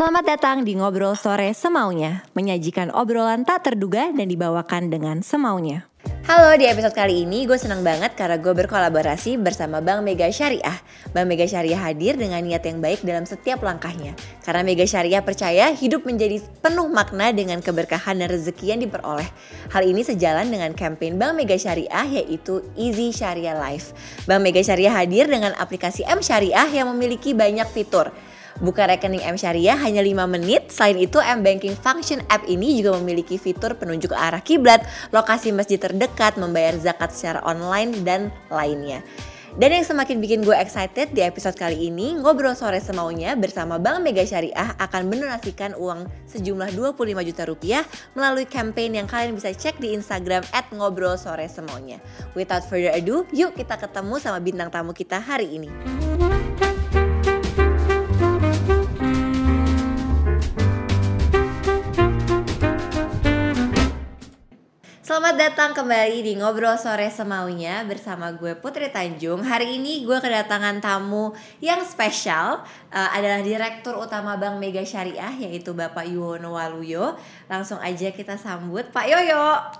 Selamat datang di Ngobrol Sore Semaunya, menyajikan obrolan tak terduga dan dibawakan dengan semaunya. Halo, di episode kali ini gue senang banget karena gue berkolaborasi bersama Bank Mega Syariah. Bank Mega Syariah hadir dengan niat yang baik dalam setiap langkahnya. Karena Mega Syariah percaya hidup menjadi penuh makna dengan keberkahan dan rezeki yang diperoleh. Hal ini sejalan dengan campaign Bank Mega Syariah yaitu Easy Syariah Life. Bank Mega Syariah hadir dengan aplikasi M Syariah yang memiliki banyak fitur. Buka rekening M Syariah hanya 5 menit. Selain itu, M Banking Function app ini juga memiliki fitur penunjuk arah kiblat, lokasi masjid terdekat, membayar zakat secara online dan lainnya. Dan yang semakin bikin gue excited di episode kali ini, Ngobrol Sore Semaunya bersama Bank Mega Syariah akan mendonasikan uang sejumlah 25 juta rupiah melalui campaign yang kalian bisa cek di Instagram at Ngobrol Sore Semaunya. Without further ado, yuk kita ketemu sama bintang tamu kita hari ini. Selamat datang kembali di Ngobrol Sore Semaunya bersama gue Putri Tanjung. Hari ini gue kedatangan tamu yang spesial uh, adalah Direktur Utama Bank Mega Syariah yaitu Bapak Yuwono Waluyo. Langsung aja kita sambut Pak Yoyo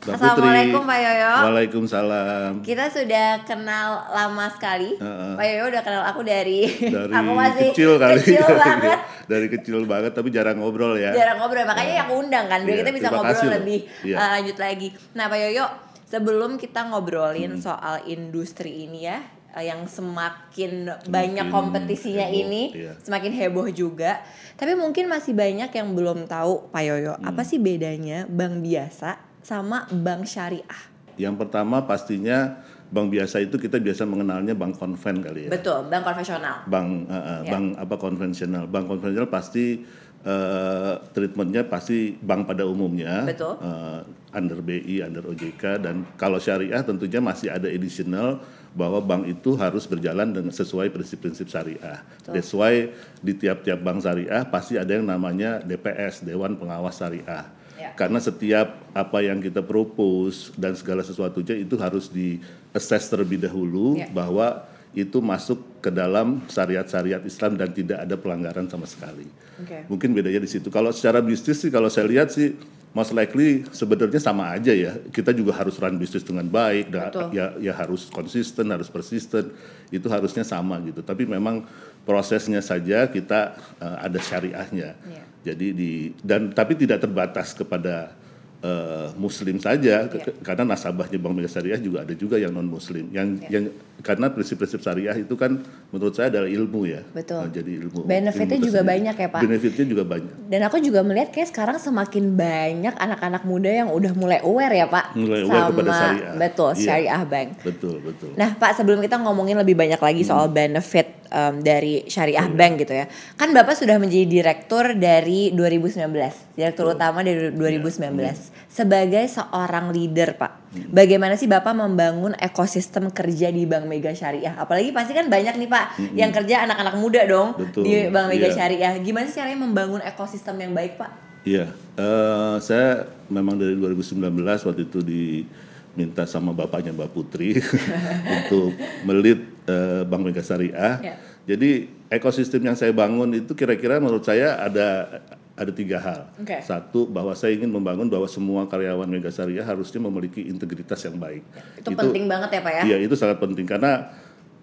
Mbak Assalamualaikum Putri. Pak Yoyo Waalaikumsalam. Kita sudah kenal lama sekali Uh-uh. Pak Yoyo udah kenal aku dari, Dari Aku masih kecil kali. kecil banget Dari kecil banget tapi jarang ngobrol ya. jarang ngobrol makanya aku undang kan biar Iya, kita bisa ngobrol kasih lebih Iya. uh, lanjut lagi nah Pak Yoyo sebelum kita ngobrolin Hmm. soal industri ini ya uh, yang semakin banyak kompetisinya heboh, ini iya. semakin heboh juga tapi mungkin masih banyak yang belum tahu Pak Yoyo Hmm. apa sih bedanya bank biasa sama bank syariah Yang pertama pastinya bank biasa itu kita biasa mengenalnya bank konven kali ya. betul bank konvensional Bank uh, uh, Ya. bank apa konvensional. Bank konvensional pasti uh, treatmentnya pasti bank pada umumnya. Betul. uh, under BI, under OJK dan kalau syariah tentunya masih ada additional bahwa bank itu harus berjalan dengan sesuai prinsip-prinsip syariah. Betul. That's why di tiap-tiap bank syariah pasti ada yang namanya DPS, Dewan Pengawas Syariah. Ya. Karena setiap apa yang kita propose dan segala sesuatunya itu harus di assess terlebih dahulu Ya. bahwa itu masuk ke dalam syariat-syariat Islam dan tidak ada pelanggaran sama sekali. Oke. Mungkin bedanya di situ. Kalau secara bisnis sih kalau saya lihat sih most likely sebenarnya sama aja ya. Kita juga harus run bisnis dengan baik dan Betul. ya ya harus konsisten, harus persisten. Itu harusnya sama gitu. Tapi memang prosesnya saja kita eh, ada syariahnya. Iya. Jadi di dan tapi tidak terbatas kepada eh, muslim saja Iya. ke- karena nasabahnya Bank Mega Syariah juga ada juga yang non muslim. Yang Iya. yang karena prinsip-prinsip syariah itu kan menurut saya adalah ilmu ya. Betul. Nah, jadi ilmu. Benefitnya ilmu juga banyak ya, Pak? Benefitnya juga banyak. Dan aku juga melihat kayak sekarang semakin banyak anak-anak muda yang udah mulai aware ya Pak Mulai aware kepada syariah. betul Iya. syariah bank. Betul, betul. Nah Pak sebelum kita ngomongin lebih banyak lagi soal Hmm. benefit um, dari syariah bank gitu ya, kan Bapak sudah menjadi direktur dari 2019, direktur utama dari 2019 sebagai seorang leader Pak. Hmm. Bagaimana sih Bapak membangun ekosistem kerja di Bank Mega Syariah? Apalagi pasti kan banyak nih Pak yang kerja anak-anak muda dong Hmm. Betul, di Bank Mega iya. Syariah. Gimana sih caranya membangun ekosistem yang baik Pak? Iya, eh, saya memang dari 2019 waktu itu diminta sama bapaknya Mbak Putri untuk melit eh, Bank Mega Syariah. Ya. Jadi ekosistem yang saya bangun itu kira-kira menurut saya ada ada tiga hal. Oke. Satu bahwa saya ingin membangun bahwa semua karyawan Mega Syariah harusnya memiliki integritas yang baik. Itu, penting banget ya Pak ya? Iya itu sangat penting karena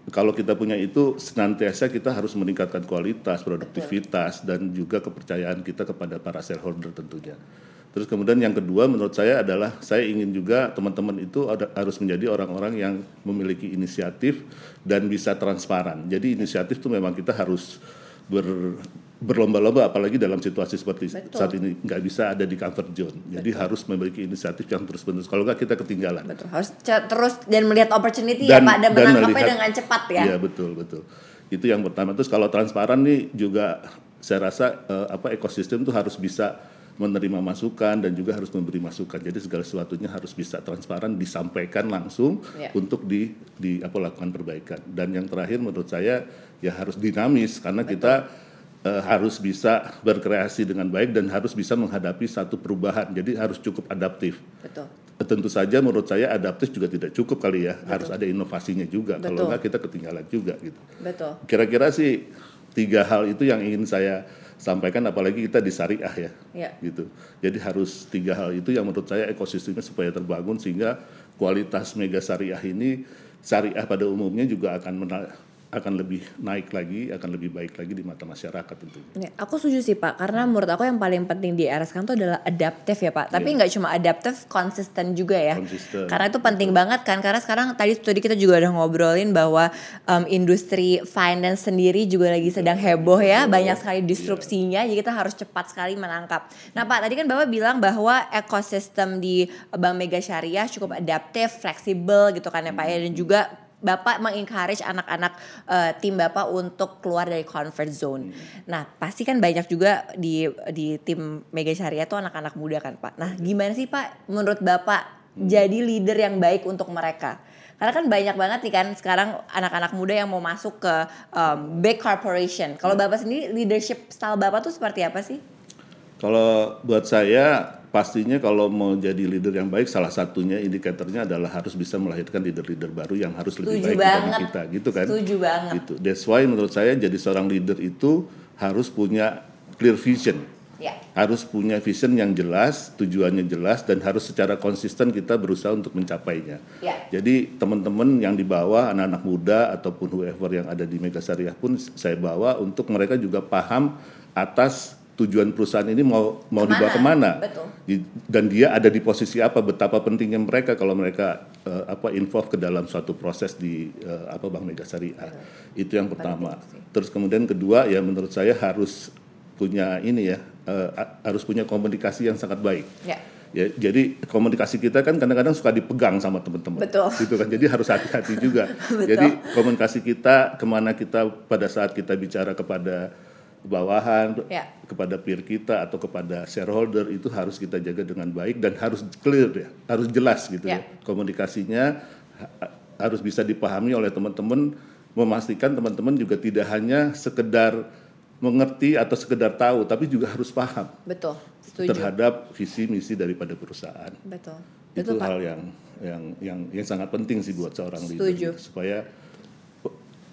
kalau kita punya itu senantiasa kita harus meningkatkan kualitas, produktivitas dan juga kepercayaan kita kepada para shareholder tentunya. Terus kemudian yang kedua menurut saya adalah saya ingin juga teman-teman itu ada, harus menjadi orang-orang yang memiliki inisiatif dan bisa transparan. Jadi inisiatif itu memang kita harus ber, berlomba-lomba apalagi dalam situasi seperti Betul. saat ini nggak bisa ada di comfort zone. Jadi harus memiliki inisiatif yang terus-menerus. Kalau nggak kita ketinggalan. Betul. Harus terus dan melihat opportunity ya Pak dan, menangkapnya melihat- dengan cepat ya. Iya betul betul. Itu yang pertama. Terus kalau transparan nih juga saya rasa eh, apa ekosistem tuh harus bisa menerima masukan dan juga harus memberi masukan. Jadi segala sesuatunya harus bisa transparan disampaikan langsung Iya. untuk di di apa lakukan perbaikan. Dan yang terakhir menurut saya ya harus dinamis karena kita eh, harus bisa berkreasi dengan baik dan harus bisa menghadapi satu perubahan. Jadi harus cukup adaptif. Betul. Tentu saja menurut saya adaptif juga tidak cukup kali ya, harus ada inovasinya juga. Kalau Betul. enggak kita ketinggalan juga gitu. Betul. Kira-kira sih tiga hal itu yang ingin saya sampaikan apalagi kita di syariah ya, Ya. gitu. Jadi harus tiga hal itu yang menurut saya ekosistemnya supaya terbangun sehingga kualitas mega syariah ini syariah pada umumnya juga akan mena- akan lebih naik lagi, akan lebih baik lagi di mata masyarakat tentunya. Ya, aku setuju sih Pak, karena menurut aku yang paling penting di era sekarang itu adalah adaptif ya Pak. Tapi Iya. nggak cuma adaptif, konsisten juga ya. Konsisten. Karena itu penting banget kan, karena sekarang tadi tadi kita juga udah ngobrolin bahwa em, industri finance sendiri juga lagi sedang heboh ya, banyak sekali disrupsinya, jadi kita harus cepat sekali menangkap. Nah Pak, tadi kan Bapak bilang bahwa ekosistem di Bank Mega Syariah cukup adaptif, fleksibel gitu kan ya Pak ya, dan juga Bapak mengencourage anak-anak eh, tim Bapak untuk keluar dari comfort zone. Nah, pasti kan banyak juga di di tim Mega Syariah tuh anak-anak muda kan, Pak. Nah, gimana sih, Pak menurut Bapak jadi leader yang baik untuk mereka? Karena kan banyak banget nih kan sekarang anak-anak muda yang mau masuk ke um, big corporation. Kalau Bapak sendiri leadership style Bapak tuh seperti apa sih? Kalau buat saya pastinya kalau mau jadi leader yang baik salah satunya indikatornya adalah harus bisa melahirkan leader-leader baru yang harus lebih Setuju baik banget. kita gitu kan. Setuju banget. Gitu. That's why menurut saya jadi seorang leader itu harus punya clear vision. Ya. Harus punya vision yang jelas, tujuannya jelas dan harus secara konsisten kita berusaha untuk mencapainya. Ya. Jadi teman-teman yang di bawah anak-anak muda ataupun whoever yang ada di Mega Syariah pun saya bawa untuk mereka juga paham atas tujuan perusahaan ini mau mau dibawa ke mana Betul. Di- dan dia ada di posisi apa betapa pentingnya mereka kalau mereka eh, apa involve ke dalam suatu proses di eh, apa Bank Mega Syariah itu yang pertama terus kemudian kedua ya menurut saya harus punya ini ya a- harus punya komunikasi yang sangat baik Ya. Ya, jadi komunikasi kita kan kadang-kadang suka dipegang sama teman-teman. Betul. Gitu kan. Jadi harus hati-hati juga. Betul. Jadi komunikasi kita ke mana kita pada saat kita bicara kepada bawahan, Ya. kepada peer kita atau kepada shareholder itu harus kita jaga dengan baik dan harus clear ya, harus jelas gitu Ya. ya. Komunikasinya ha- harus bisa dipahami oleh teman-teman, memastikan teman-teman juga tidak hanya sekedar mengerti atau sekedar tahu, tapi juga harus paham Betul. Setuju. terhadap visi misi daripada perusahaan. Betul. Itu Betul, Pak. hal yang yang yang yang sangat penting sih buat seorang Setuju. leader gitu, supaya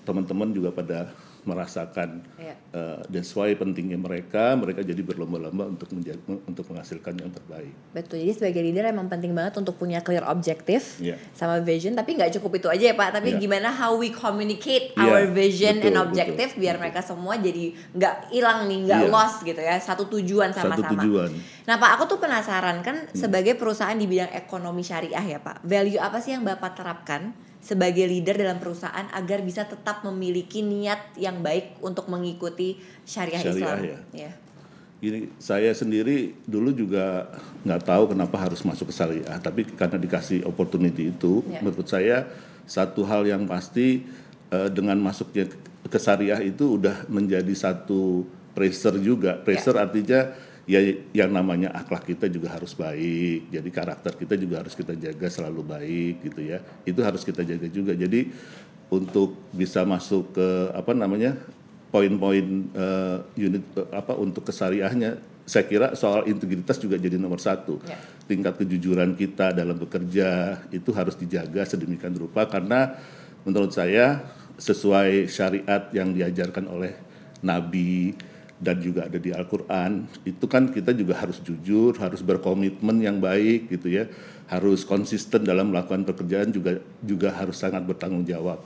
teman-teman juga pada merasakan Iya. eh, that's why pentingnya mereka mereka jadi berlomba-lomba untuk menja- untuk menghasilkan yang terbaik. Betul, jadi sebagai leader emang penting banget untuk punya clear objektif Iya. sama vision, tapi nggak cukup itu aja ya Pak, tapi Iya. gimana how we communicate Iya, our vision betul, and objective betul, biar betul. mereka semua jadi nggak hilang nih, nggak Iya. lost gitu ya, satu tujuan Satu sama-sama. tujuan. Nah Pak, aku tuh penasaran kan Hmm. sebagai perusahaan di bidang ekonomi syariah ya Pak, value apa sih yang Bapak terapkan sebagai leader dalam perusahaan agar bisa tetap memiliki niat yang baik untuk mengikuti syariah, Syariah Islam? ya. Ya. Ini saya sendiri dulu juga nggak tahu kenapa harus masuk ke syariah, tapi karena dikasih opportunity itu, Ya. menurut saya satu hal yang pasti eh, dengan masuknya ke- ke syariah itu udah menjadi satu pressure juga. Pressure artinya ya yang namanya akhlak kita juga harus baik, jadi karakter kita juga harus kita jaga selalu baik gitu ya. Itu harus kita jaga juga. Jadi untuk bisa masuk ke apa namanya poin-poin eh, unit eh, apa untuk kesariahnya saya kira soal integritas juga jadi nomor satu Ya. tingkat kejujuran kita dalam bekerja itu harus dijaga sedemikian rupa karena menurut saya sesuai syariat yang diajarkan oleh Nabi dan juga ada di Al-Quran itu kan kita juga harus jujur harus berkomitmen yang baik gitu ya. Harus konsisten dalam melakukan pekerjaan juga juga harus sangat bertanggung jawab.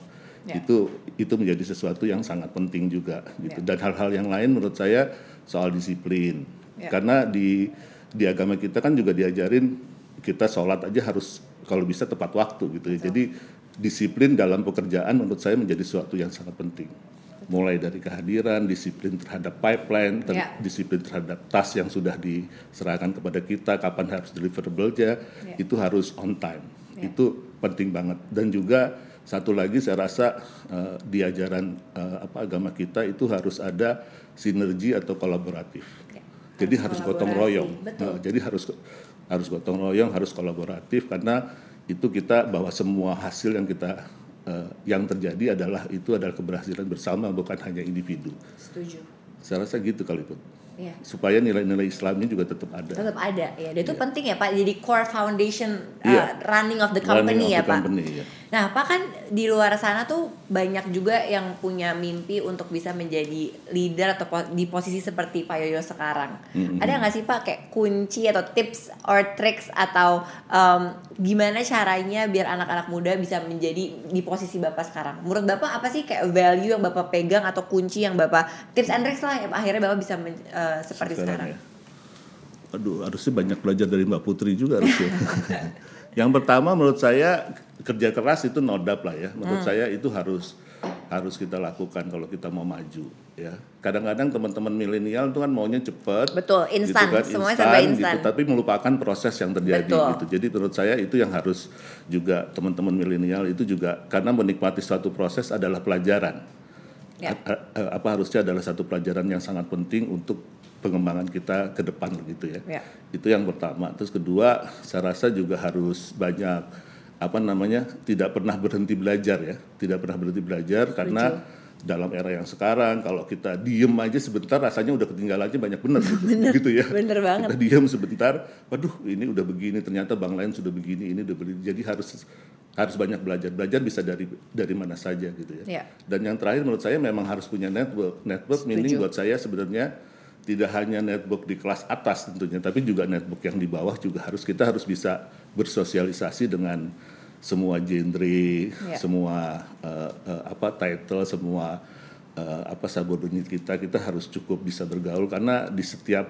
Ya. itu itu menjadi sesuatu yang sangat penting juga gitu. Ya. dan hal-hal yang lain menurut saya soal disiplin. Ya. karena di di agama kita kan juga diajarin kita sholat aja harus kalau bisa tepat waktu gitu ya. Jadi disiplin dalam pekerjaan menurut saya menjadi sesuatu yang sangat penting mulai dari kehadiran disiplin terhadap pipeline ter- Ya. disiplin terhadap tas yang sudah diserahkan kepada kita kapan harus deliverable-nya Ya. itu harus on time Ya. itu penting banget dan juga satu lagi saya rasa eh, di ajaran eh, apa agama kita itu harus ada sinergi atau kolaboratif. Ya, Jadi harus harus gotong royong. betul. Eh, jadi harus harus gotong royong, harus kolaboratif karena itu kita bahwa semua hasil yang kita eh, yang terjadi adalah itu adalah keberhasilan bersama bukan hanya individu. Setuju. Saya rasa gitu kali itu. Iya. Supaya nilai-nilai Islamnya juga tetap ada. tetap ada ya dan itu penting ya pak jadi core foundation uh, Iya. running of the Running company of ya the pak company, ya. Nah, apa kan di luar sana tuh banyak juga yang punya mimpi untuk bisa menjadi leader atau di posisi seperti Pak Yoyo sekarang. Mm-hmm. Ada nggak sih Pak kayak kunci atau tips or tricks atau um, gimana caranya biar anak-anak muda bisa menjadi di posisi Bapak sekarang? Menurut Bapak apa sih kayak value yang Bapak pegang atau kunci yang Bapak tips and tricks lah yang akhirnya Bapak bisa men, uh, seperti sekarang? sekarang. Ya. Aduh, harusnya banyak belajar dari Mbak Putri juga harusnya. yang pertama menurut saya kerja keras itu nodap lah ya. Menurut hmm. saya itu harus harus kita lakukan kalau kita mau maju ya. Kadang-kadang teman-teman milenial itu kan maunya cepat. Betul, gitu instan, gitu kan, semuanya serba instan. Gitu, tapi melupakan proses yang terjadi Betul. gitu. Jadi menurut saya itu yang harus juga teman-teman milenial itu juga karena menikmati suatu proses adalah pelajaran. Ya. Apa harusnya adalah satu pelajaran yang sangat penting untuk pengembangan kita ke depan gitu ya. ya. Itu yang pertama. Terus kedua, saya rasa juga harus banyak apa namanya tidak pernah berhenti belajar ya tidak pernah berhenti belajar karena dalam era yang sekarang kalau kita diem aja sebentar rasanya udah ketinggalan aja banyak bener gitu, bener, gitu ya bener banget kita diem sebentar waduh ini udah begini ternyata bank lain sudah begini ini udah begini jadi harus harus banyak belajar belajar bisa dari dari mana saja gitu ya, ya. dan yang terakhir menurut saya memang harus punya network network Setuju. meaning buat saya sebenarnya tidak hanya network di kelas atas tentunya, tapi juga network yang di bawah juga harus kita harus bisa bersosialisasi dengan semua genre, ya. semua uh, uh, apa title, semua uh, apa sabodonit kita kita harus cukup bisa bergaul karena di setiap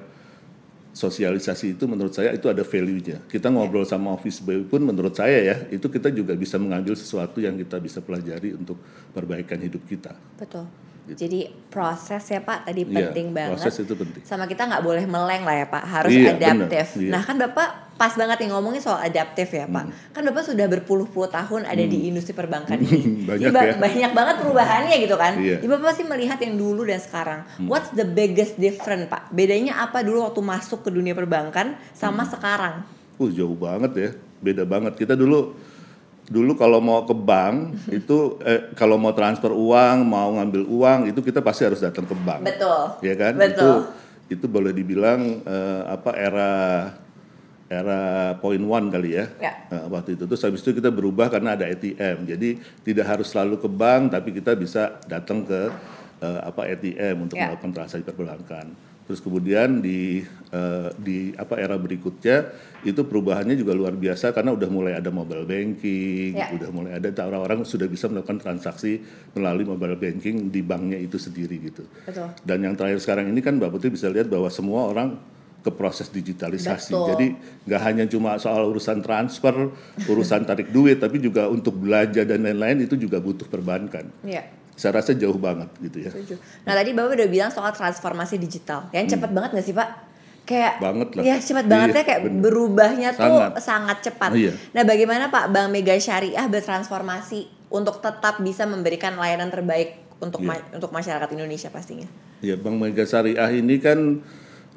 sosialisasi itu menurut saya itu ada value-nya. Kita ngobrol ya. sama office boy pun menurut saya ya, itu kita juga bisa mengambil sesuatu yang kita bisa pelajari untuk perbaikan hidup kita. Betul. Gitu. Jadi proses ya Pak tadi iya, penting banget. Proses itu penting. Sama kita nggak boleh meleng lah ya Pak, harus iya, adaptif. Iya. Nah kan Bapak pas banget nih ngomongin soal adaptif ya Pak. Hmm. Kan Bapak sudah berpuluh-puluh tahun ada hmm. di industri perbankan ini. banyak ba ya. Banyak banget perubahannya gitu kan. Iya. Jadi Bapak pasti melihat yang dulu dan sekarang. Hmm. What's the biggest difference Pak? Bedanya apa dulu waktu masuk ke dunia perbankan sama hmm. sekarang? Uh jauh banget ya, beda banget. Kita dulu dulu kalau mau ke bank itu eh, kalau mau transfer uang mau ngambil uang itu kita pasti harus datang ke bank. Betul. Ya kan? Betul. itu itu boleh dibilang eh, apa era era point one kali ya, ya. Uh, waktu itu. Terus habis itu kita berubah karena ada ATM jadi tidak harus selalu ke bank tapi kita bisa datang ke uh, apa ATM untuk ya. melakukan transaksi perbankan Terus kemudian di uh, di apa era berikutnya itu perubahannya juga luar biasa karena udah mulai ada mobile banking, ya. udah mulai ada orang-orang sudah bisa melakukan transaksi melalui mobile banking di banknya itu sendiri gitu. Betul. Dan yang terakhir sekarang ini kan Mbak Putri bisa lihat bahwa semua orang ke proses digitalisasi. Betul. Jadi nggak hanya cuma soal urusan transfer, urusan tarik duit, tapi juga untuk belanja dan lain-lain itu juga butuh perbankan. Ya saya rasa jauh banget gitu ya. Setuju. Nah tadi bapak udah bilang soal transformasi digital, yang hmm. cepat banget gak sih pak? Kayak banget lah. Ya cepat banget iya, ya kayak bener. berubahnya sangat. tuh sangat cepat. iya. Nah bagaimana pak Bank Mega Syariah bertransformasi untuk tetap bisa memberikan layanan terbaik untuk iya. ma untuk masyarakat Indonesia pastinya? Ya Bank Mega Syariah ini kan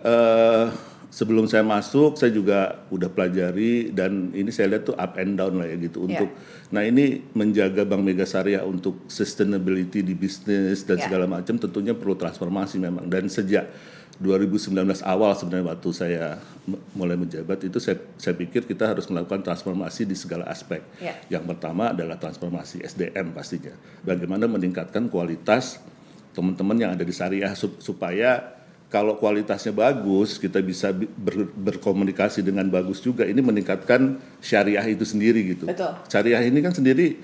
uh, sebelum saya masuk saya juga udah pelajari dan ini saya lihat tuh up and down lah ya gitu yeah. untuk nah ini menjaga Bank Mega Syariah untuk sustainability di bisnis dan yeah. segala macam tentunya perlu transformasi memang dan sejak 2019 awal sebenarnya waktu saya mulai menjabat itu saya saya pikir kita harus melakukan transformasi di segala aspek. Yeah. Yang pertama adalah transformasi SDM pastinya. Bagaimana meningkatkan kualitas teman-teman yang ada di syariah supaya kalau kualitasnya bagus, kita bisa ber, berkomunikasi dengan bagus juga. Ini meningkatkan syariah itu sendiri gitu. Betul. Syariah ini kan sendiri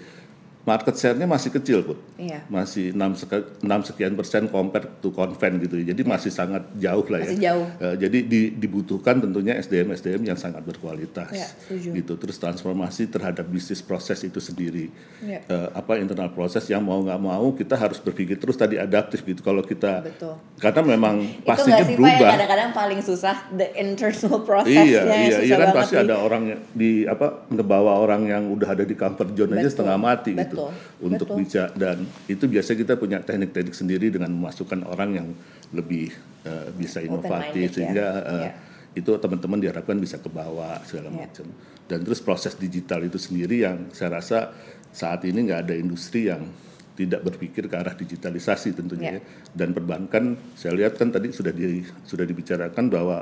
market share-nya masih kecil, Put. Iya. Masih 6, sek 6 sekian persen compare to convent gitu. Jadi iya. masih sangat jauh lah ya. Masih jauh. Uh, jadi di, dibutuhkan tentunya SDM SDM yang sangat berkualitas. Iya, gitu. Terus transformasi terhadap bisnis proses itu sendiri. Iya. Uh, apa internal proses yang mau nggak mau kita harus berpikir terus tadi adaptif gitu. Kalau kita Betul. karena memang pastinya itu berubah. kadang-kadang paling susah the internal process Iya, iya, iya kan pasti ada orang di apa ngebawa orang yang udah ada di comfort zone Betul. aja setengah mati Betul. gitu Betul. untuk Betul. bicara dan itu biasanya kita punya teknik-teknik sendiri dengan memasukkan orang yang lebih uh, bisa inovatif ya. sehingga uh, yeah. itu teman-teman diharapkan bisa ke bawah segala yeah. macam dan terus proses digital itu sendiri yang saya rasa saat ini nggak ada industri yang tidak berpikir ke arah digitalisasi tentunya yeah. Ya. dan perbankan saya lihat kan tadi sudah di sudah dibicarakan bahwa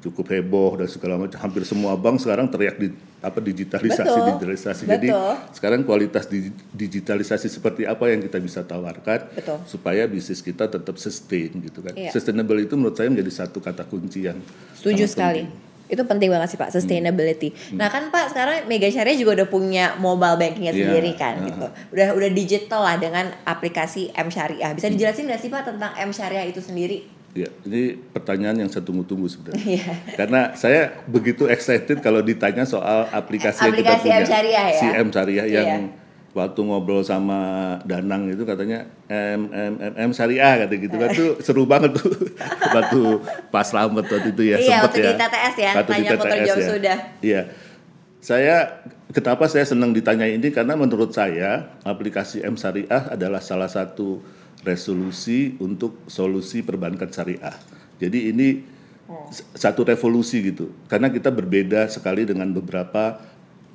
cukup heboh dan segala macam hampir semua bank sekarang teriak di apa digitalisasi Betul. digitalisasi. Betul. Jadi sekarang kualitas di, digitalisasi seperti apa yang kita bisa tawarkan Betul. supaya bisnis kita tetap sustain gitu kan. Iya. Sustainable itu menurut saya menjadi satu kata kunci yang Setuju sekali. penting. Itu penting banget sih Pak, sustainability. Nah kan Pak sekarang Mega Syariah juga udah punya mobile bankingnya Iya, sendiri kan, uh-huh. gitu. Udah udah digital lah dengan aplikasi M Syariah. Bisa dijelasin nggak sih Pak tentang M Syariah itu sendiri? Ya, ini pertanyaan yang saya tunggu-tunggu sebenarnya. Iya. Karena saya begitu excited kalau ditanya soal aplikasi, yang kita Aplikasi punya. M Syariah ya? Si M Syariah yang Iya. waktu ngobrol sama Danang itu katanya M M M, M Syariah kata gitu kan tuh seru banget tuh waktu pas selamat waktu itu ya Iya, sempet waktu di TTS ya, Waktu tanya motor jauh ya. sudah. Iya. Saya kenapa saya senang ditanya ini karena menurut saya aplikasi M Syariah adalah salah satu resolusi untuk solusi perbankan syariah. Jadi ini satu revolusi gitu. Karena kita berbeda sekali dengan beberapa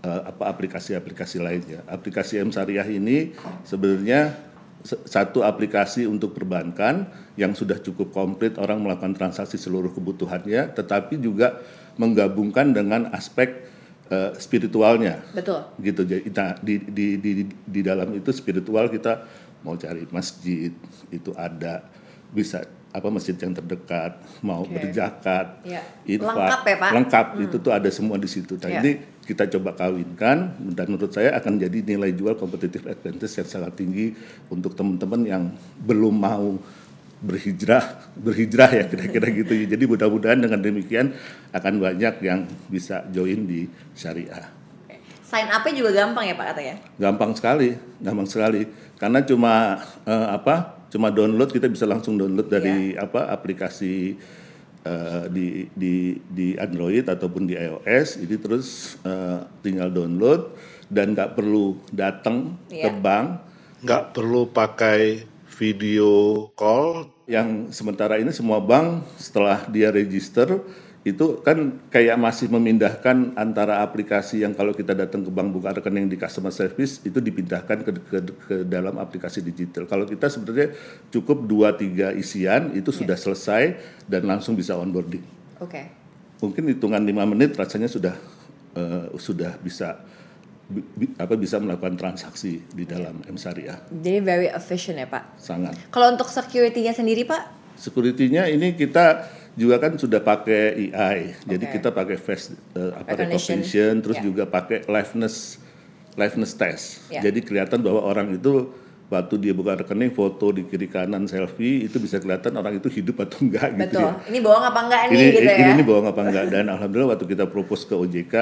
eh, apa aplikasi-aplikasi lainnya. Aplikasi M Syariah ini sebenarnya satu aplikasi untuk perbankan yang sudah cukup komplit orang melakukan transaksi seluruh kebutuhannya, tetapi juga menggabungkan dengan aspek eh, spiritualnya Betul. gitu jadi nah, di, di, di, di, di dalam itu spiritual kita mau cari masjid itu ada. Bisa apa masjid yang terdekat mau Oke. berzakat Iya. infak, Lengkap ya, Pak? lengkap itu tuh ada semua di situ. Nah ini kita coba kawinkan dan menurut saya akan jadi nilai jual competitive advantage yang sangat tinggi untuk teman-teman yang belum mau berhijrah berhijrah ya kira-kira gitu. Jadi mudah-mudahan dengan demikian akan banyak yang bisa join di syariah Sign up-nya juga gampang ya Pak katanya? gampang sekali gampang sekali. Karena cuma eh, apa cuma download kita bisa langsung download dari apa aplikasi eh, di di di Android ataupun di iOS. Ini terus eh, tinggal download dan nggak perlu datang ke Iya. bank. Nggak perlu pakai video call. Yang sementara ini semua bank setelah dia register itu kan kayak masih memindahkan antara aplikasi yang kalau kita datang ke bank buka rekening di customer service itu dipindahkan ke, ke, ke dalam aplikasi digital. Kalau kita sebenarnya cukup dua tiga isian itu sudah selesai dan langsung bisa onboarding. Oke. Mungkin hitungan lima menit rasanya sudah eh, sudah bisa bi- bi- apa bisa melakukan transaksi di dalam M Syariah Jadi very efficient ya Pak. sangat. Kalau untuk security-nya sendiri Pak? Security-nya ini kita juga kan sudah pakai AI. Jadi Oke. kita pakai face eh, apa Recognition. recognition, terus Ya. juga pakai liveness liveness test. Ya. Jadi kelihatan bahwa orang itu waktu dia buka rekening foto di kiri kanan selfie itu bisa kelihatan orang itu hidup atau enggak gitu Betul. ya. Ini bohong apa enggak nih Ini gitu ini, ya? ini bohong apa enggak dan alhamdulillah waktu kita propose ke OJK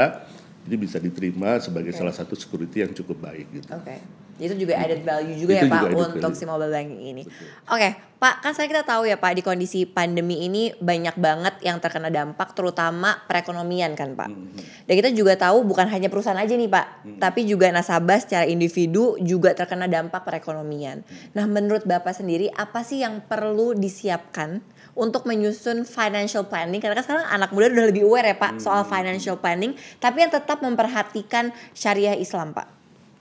ini bisa diterima sebagai salah satu security yang cukup baik gitu. Oke. Itu juga added value juga Itu ya Pak juga untuk value. si mobile banking ini. Oke, Pak, kan saya kita tahu ya Pak di kondisi pandemi ini banyak banget yang terkena dampak terutama perekonomian kan Pak. Mm-hmm. Dan kita juga tahu bukan hanya perusahaan aja nih Pak, tapi juga nasabah secara individu juga terkena dampak perekonomian. Nah, menurut Bapak sendiri apa sih yang perlu disiapkan untuk menyusun financial planning karena kan sekarang anak muda udah lebih aware ya Pak soal financial planning tapi yang tetap memperhatikan syariah Islam Pak.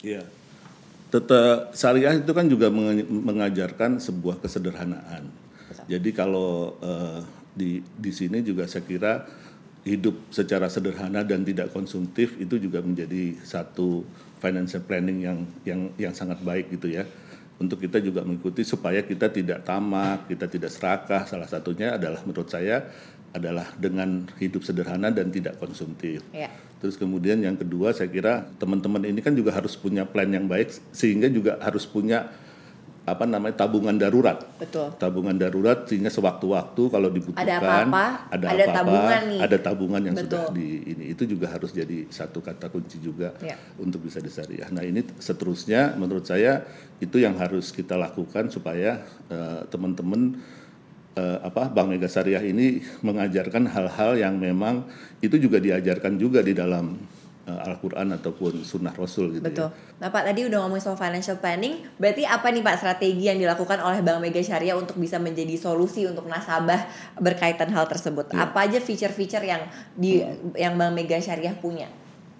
Iya. Tetap syariah itu kan juga menga- mengajarkan sebuah kesederhanaan. Jadi kalau eh, di di sini juga saya kira hidup secara sederhana dan tidak konsumtif itu juga menjadi satu financial planning yang yang yang sangat baik gitu ya. Untuk kita juga mengikuti supaya kita tidak tamak, kita tidak serakah. Salah satunya adalah menurut saya adalah dengan hidup sederhana dan tidak konsumtif. Ya. Terus kemudian yang kedua saya kira teman-teman ini kan juga harus punya plan yang baik sehingga juga harus punya apa namanya tabungan darurat. Betul. Tabungan darurat sehingga sewaktu-waktu kalau dibutuhkan Ada apa-apa, ada, ada apa-apa, tabungan nih. ada tabungan yang Betul. sudah di ini itu juga harus jadi satu kata kunci juga Ya. untuk bisa disyariah. Nah, ini seterusnya menurut saya itu yang harus kita lakukan supaya eh, teman-teman eh, apa Bank Mega Syariah ini mengajarkan hal-hal yang memang itu juga diajarkan juga di dalam Al-Qur'an ataupun sunnah Rasul gitu Betul. ya. Nah Pak tadi udah ngomongin soal financial planning, berarti apa nih Pak strategi yang dilakukan oleh Bank Mega Syariah untuk bisa menjadi solusi untuk nasabah berkaitan hal tersebut? Iya. Apa aja feature-feature yang di Hmm. yang Bank Mega Syariah punya?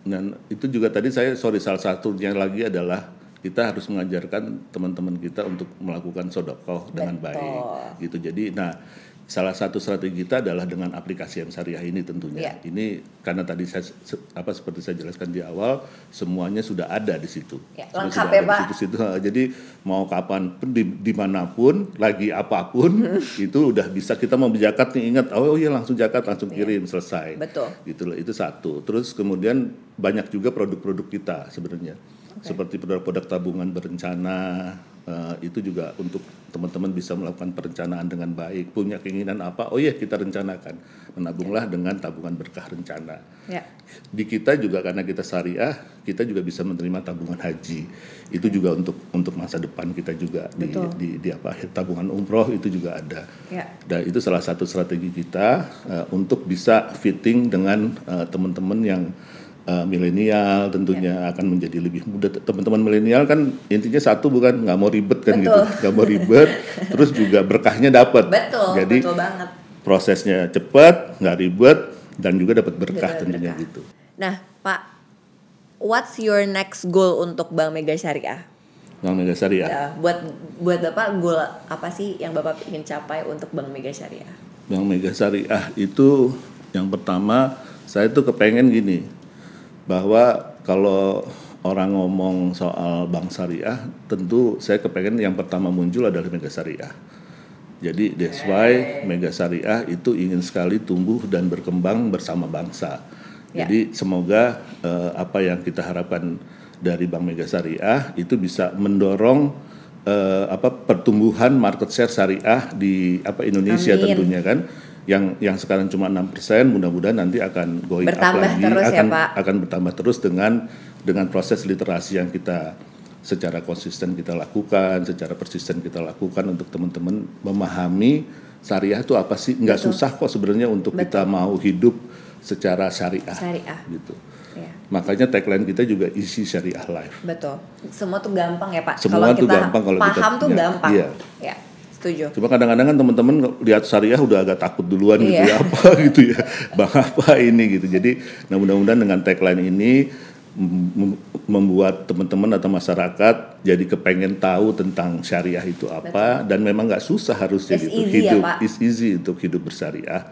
Dan itu juga tadi saya sorry salah satunya lagi adalah kita harus mengajarkan teman-teman kita untuk melakukan sodokoh dengan Betul. baik gitu. Jadi nah salah satu strategi kita adalah dengan aplikasi yang syariah ini tentunya. Yeah. Ini karena tadi saya se- apa seperti saya jelaskan di awal semuanya sudah ada di situ. Ya, Semua lengkap ya, Pak. Di situ, situ. Jadi mau kapan di, di mana pun lagi apa pun itu udah bisa kita mau zakat nih ingat oh iya langsung zakat langsung kirim selesai. Iya. Betul. Gitu loh itu satu. Terus kemudian banyak juga produk-produk kita sebenarnya. Seperti produk-produk tabungan berencana eh, itu juga untuk teman-teman bisa melakukan perencanaan dengan baik. Punya keinginan apa? Oh iya kita rencanakan. Menabunglah dengan tabungan berkah rencana. Ya. Di kita juga karena kita syariah, kita juga bisa menerima tabungan haji. Itu juga untuk untuk masa depan kita juga di, Betul. di di apa tabungan umroh itu juga ada. Ya. Dan itu salah satu strategi kita eh, untuk bisa fitting dengan eh, teman-teman yang eh, milenial tentunya Ya. akan menjadi lebih mudah. Teman-teman milenial kan intinya satu bukan nggak mau ribet kan gitu, Betul. nggak mau ribet, terus juga berkahnya dapat. Betul, Jadi betul banget. prosesnya cepat, nggak ribet, dan juga dapat berkah Dapat tentunya berkah. gitu. Nah, Pak, what's your next goal untuk Bank Mega Syariah? Bank Mega Syariah. Ya, buat buat Bapak goal apa sih yang Bapak ingin capai untuk Bank Mega Syariah? Bank Mega Syariah itu yang pertama saya tuh kepengen gini bahwa kalau orang ngomong soal bank syariah tentu saya kepengen yang pertama muncul adalah Mega Syariah. Jadi that's why Mega Syariah itu ingin sekali tumbuh dan berkembang bersama bangsa. Ya. Jadi semoga eh, apa yang kita harapkan dari Bank Mega Syariah itu bisa mendorong eh, apa pertumbuhan market share syariah di apa Indonesia Amin. tentunya kan yang yang sekarang cuma 6% mudah-mudahan nanti akan going up Bertambah lagi terus ya, akan Pak. akan bertambah terus dengan dengan proses literasi yang kita secara konsisten kita lakukan, secara persisten kita lakukan untuk teman-teman memahami syariah itu apa sih? Nggak susah kok sebenarnya untuk kita mau hidup secara syariah. Syariah. Gitu. Ya, Makanya tagline kita juga isi syariah life. betul. Semua tuh gampang ya, Pak. Semua kalau tuh kita gampang kalau kita paham tuh punya. gampang. Iya. Ya, setuju. Cuma kadang-kadang kan teman-teman lihat syariah udah agak takut duluan gitu Iya. ya apa gitu ya, bang apa ini gitu. Jadi nah mudah-mudahan dengan tagline ini mem- mem- membuat teman-teman atau masyarakat jadi kepengen tahu tentang syariah itu apa dan memang nggak susah harusnya It's gitu easy ya, hidup Pak. is easy untuk hidup bersyariah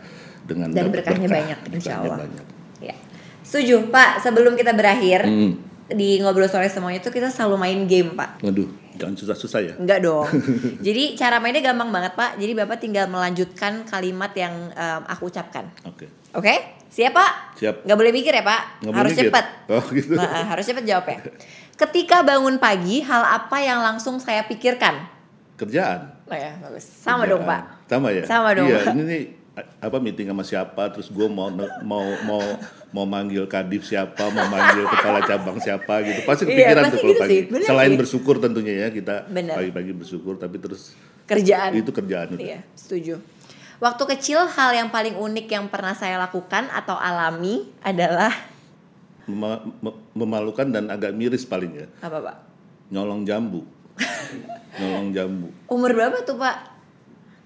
dengan Dan berkahnya berkah. banyak, insya Berkahnya Allah. banyak. Ya. Setuju, Pak. Sebelum kita berakhir Hmm. di ngobrol sore semuanya tuh kita selalu main game, Pak. Waduh, jangan susah-susah ya. Enggak dong. Jadi cara mainnya gampang banget, Pak. Jadi Bapak tinggal melanjutkan kalimat yang em, aku ucapkan. Oke. Oke? Siap, Pak? Siap. Nggak boleh mikir ya, Pak? Nggak harus boleh mikir. cepat. Oh, gitu. Nah, harus cepat jawabnya. Ketika bangun pagi, hal apa yang langsung saya pikirkan? Kerjaan. Oh ya, bagus. Sama dong, Kerjaan. Pak. Sama ya. Sama dong, Iya, Pak. ini nih apa meeting sama siapa, terus gue mau mau mau mau manggil kadif siapa, mau manggil kepala cabang siapa gitu. Pasti Iya, kepikiran pasti tuh kalau gitu pagi. sih, Selain sih. bersyukur tentunya ya kita pagi-pagi bersyukur, tapi terus Kerjaan. itu kerjaan udah. Iya, setuju. Waktu kecil hal yang paling unik yang pernah saya lakukan atau alami adalah Mema- me- memalukan dan agak miris paling ya. apa, Pak? Nyolong jambu. Nyolong jambu. Umur berapa tuh, Pak?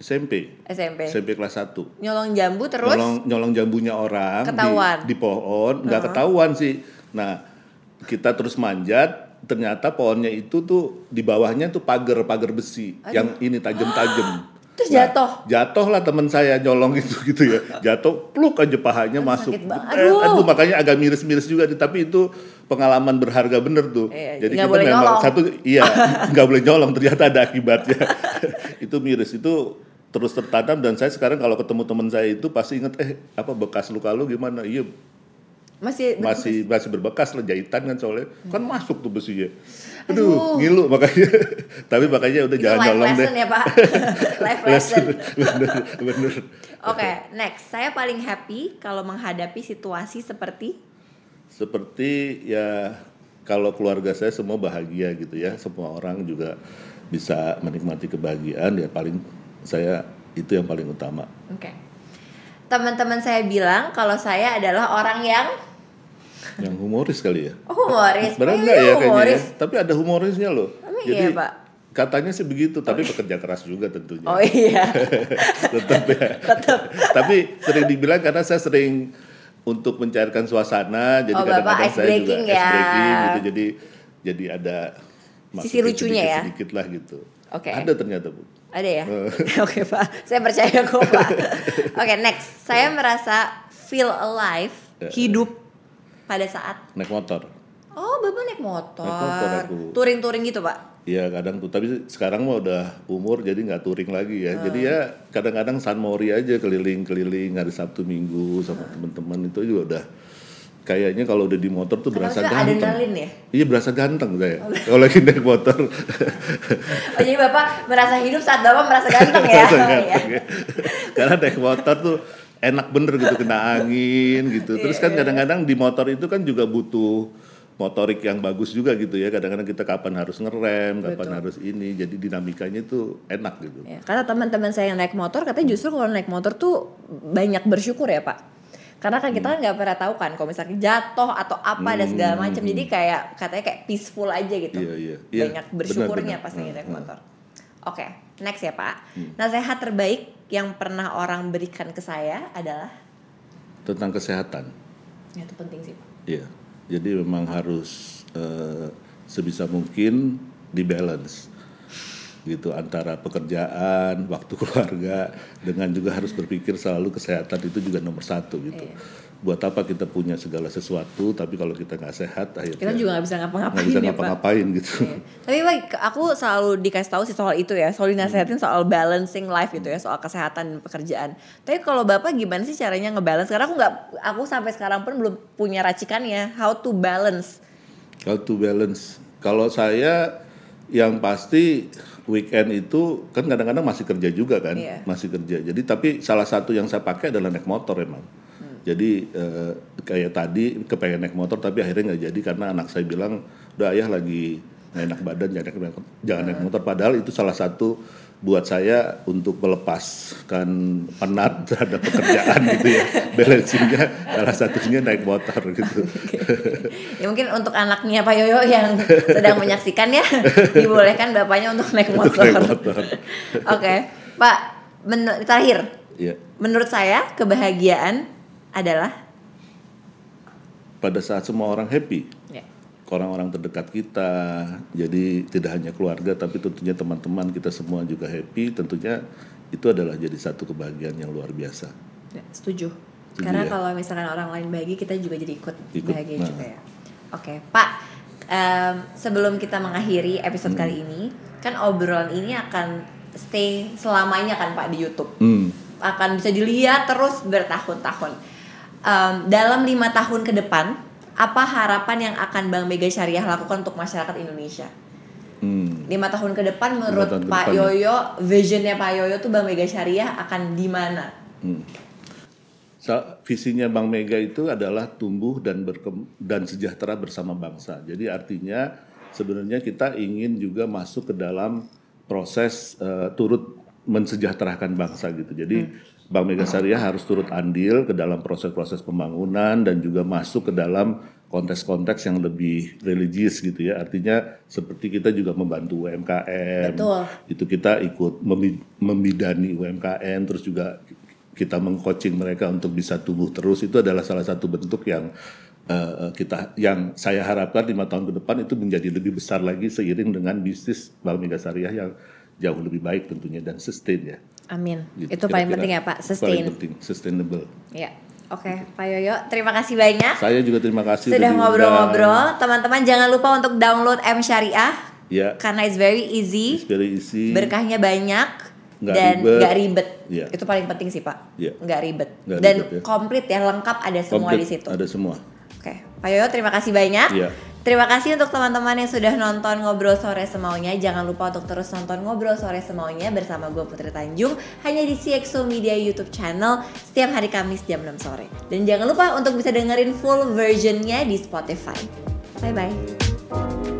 SMP. SMP. SMP kelas 1. Nyolong jambu terus nyolong nyolong jambunya orang di- Ketahuan. di, pohon nggak ketahuan sih nah kita terus manjat ternyata pohonnya itu tuh di bawahnya tuh pagar pagar besi yang ini tajam-tajam Terus Nah, jatuh? jatuh lah teman saya nyolong itu gitu ya jatuh pluk aja pahanya masuk sakit banget. Eh, Aduh. aduh makanya agak miris-miris juga tapi itu pengalaman berharga bener tuh Iya, jadi kita memang nyolong. satu iya nggak boleh nyolong ternyata ada akibatnya itu miris itu terus tertanam dan saya sekarang kalau ketemu teman saya itu pasti inget eh apa bekas luka lu gimana? Iya. Masih masih masih berbekas lah jahitan kan soalnya. Kan masuk tuh besinya. Aduh. aduh ngilu makanya. Tapi makanya udah itu jangan nyolong deh. ya, Pak. life lesson. bener bener. Oke, next. Saya paling happy kalau menghadapi situasi seperti? Seperti ya kalau keluarga saya semua bahagia gitu ya. Semua orang juga bisa menikmati kebahagiaan. Ya paling saya itu yang paling utama Oke. Teman-teman saya bilang kalau saya adalah orang yang yang humoris kali ya oh, humoris. Benar Oh, enggak iya, ya kayaknya ya? humoris. tapi ada humorisnya loh Emang jadi iya, Pak? katanya sih begitu tapi bekerja keras juga tentunya Oh iya. tetap ya tapi sering dibilang karena saya sering untuk mencairkan suasana jadi Oh, kadang-kadang ice saya juga ice ya. breaking gitu jadi jadi ada Sisi lucunya sedikit, ya? Sedikit lah gitu. Oke. Ada ternyata bu. Ada ya? Eh. Oke Pak, saya percaya kok Pak. Oke next, saya merasa feel alive, Eh. hidup pada saat Naik motor. Oh, Bapak naik motor. Naik motor aku. Touring-touring gitu, Pak? Iya kadang tuh, tapi sekarang mah udah umur jadi nggak touring lagi ya. Jadi Oh. ya kadang-kadang San Mori aja keliling-keliling hari Sabtu Minggu sama Oh. teman-teman itu juga udah kayaknya kalau udah di motor tuh berasa ganteng. adrenalin ya? Iya berasa ganteng saya. Kalau lagi naik motor. Oh, jadi Bapak merasa hidup saat Bapak merasa ganteng ya? Berasa Iya. ganteng ya. Karena naik motor tuh enak bener gitu kena angin gitu. Terus Iya, kan kadang-kadang di motor itu kan juga butuh motorik yang bagus juga gitu ya. Kadang-kadang kita kapan harus ngerem, kapan Betul. harus ini. Jadi dinamikanya itu enak gitu. Ya, karena teman-teman saya yang naik motor katanya justru kalau naik motor tuh banyak bersyukur ya Pak. Karena kan kita kan nggak pernah tahu kan kalau misalnya jatuh atau apa dan segala macam. Jadi kayak katanya kayak peaceful aja gitu. Iya, iya. Iya, Banyak bersyukurnya benar, pas benar. naik Hmm, motor. Oke, next ya Pak. Nasihat terbaik yang pernah orang berikan ke saya adalah Tentang kesehatan. ya itu penting sih Pak. Iya. Jadi memang harus eh, sebisa mungkin dibalance gitu antara pekerjaan, waktu keluarga dengan juga harus berpikir selalu kesehatan itu juga nomor satu gitu. Iya. Buat apa kita punya segala sesuatu tapi kalau kita nggak sehat akhirnya Kita juga nggak bisa ngapa-ngapain bisa ya ngapa-ngapain gitu. Tapi Pak, aku selalu dikasih tahu sih soal itu ya, selalu dinasehatin soal balancing life gitu ya, soal kesehatan dan pekerjaan. Tapi kalau Bapak gimana sih caranya ngebalance? Karena aku nggak, aku sampai sekarang pun belum punya racikannya, how to balance. How to balance. Kalau saya yang pasti weekend itu kan kadang-kadang masih kerja juga kan, Iya. masih kerja. Jadi tapi salah satu yang saya pakai adalah naik motor emang. Jadi eh, kayak tadi kepengen naik motor tapi akhirnya nggak jadi karena anak saya bilang udah ayah lagi nggak enak badan jangan naik, jangan naik motor. Padahal itu salah satu buat saya untuk melepaskan penat terhadap pekerjaan gitu ya. Balancingnya salah satunya naik motor gitu. Ya mungkin untuk anaknya Pak Yoyo yang sedang menyaksikan ya, dibolehkan bapaknya untuk naik motor. motor. Oke, Pak, men- terakhir, Iya. menurut saya kebahagiaan adalah pada saat semua orang happy orang-orang terdekat kita jadi tidak hanya keluarga tapi tentunya teman-teman kita semua juga happy tentunya itu adalah jadi satu kebahagiaan yang luar biasa ya, setuju. Setuju Karena ya? kalau misalkan orang lain bahagia, kita juga jadi ikut, Ikut, bahagia nah. juga ya. Oke, Pak, em, sebelum kita mengakhiri episode Hmm. kali ini, kan obrolan ini akan stay selamanya kan Pak di YouTube. hmm. akan bisa dilihat terus bertahun-tahun. Em, dalam lima tahun ke depan, apa harapan yang akan Bank Mega Syariah lakukan untuk masyarakat Indonesia? Hmm. Lima tahun ke depan, menurut ke Pak depan ya. Yoyo, visionnya Pak Yoyo tuh Bank Mega Syariah akan di mana? Hmm. Sa- visinya Bank Mega itu adalah tumbuh dan berkem- dan sejahtera bersama bangsa. Jadi artinya sebenarnya kita ingin juga masuk ke dalam proses eh, turut mensejahterakan bangsa gitu. Jadi Bank Mega Syariah harus turut andil ke dalam proses-proses pembangunan dan juga masuk ke dalam konteks-konteks yang lebih religius gitu ya. Artinya seperti kita juga membantu UMKM. Betul. Itu kita ikut membi- membidani UMKM terus juga kita mengcoaching mereka untuk bisa tumbuh terus itu adalah salah satu bentuk yang eh, kita yang saya harapkan lima tahun ke depan itu menjadi lebih besar lagi seiring dengan bisnis Bank Mega Syariah yang jauh lebih baik tentunya dan sustain ya. Amin. Gitu, Itu paling penting ya Pak, Paling sustain. penting, sustainable. Ya. Oke, Pak Yoyo, terima kasih banyak Saya juga terima kasih sudah ngobrol-ngobrol. Teman-teman jangan lupa untuk download M Syariah Ya, karena it's very easy. it's very easy. berkahnya banyak Nggak dan ribet. nggak ribet. Iya. Itu paling penting sih pak. Iya. Nggak ribet. Nggak dan ribet, ya. komplit ya lengkap ada semua Komplit, di situ. Ada semua. Oke, Pak Yoyo terima kasih banyak. Iya. Terima kasih untuk teman-teman yang sudah nonton Ngobrol Sore Semaunya. Jangan lupa untuk terus nonton Ngobrol Sore Semaunya bersama gue Putri Tanjung hanya di CXO Media YouTube channel setiap hari Kamis jam 6 sore. Dan jangan lupa untuk bisa dengerin full versionnya di Spotify. Bye bye.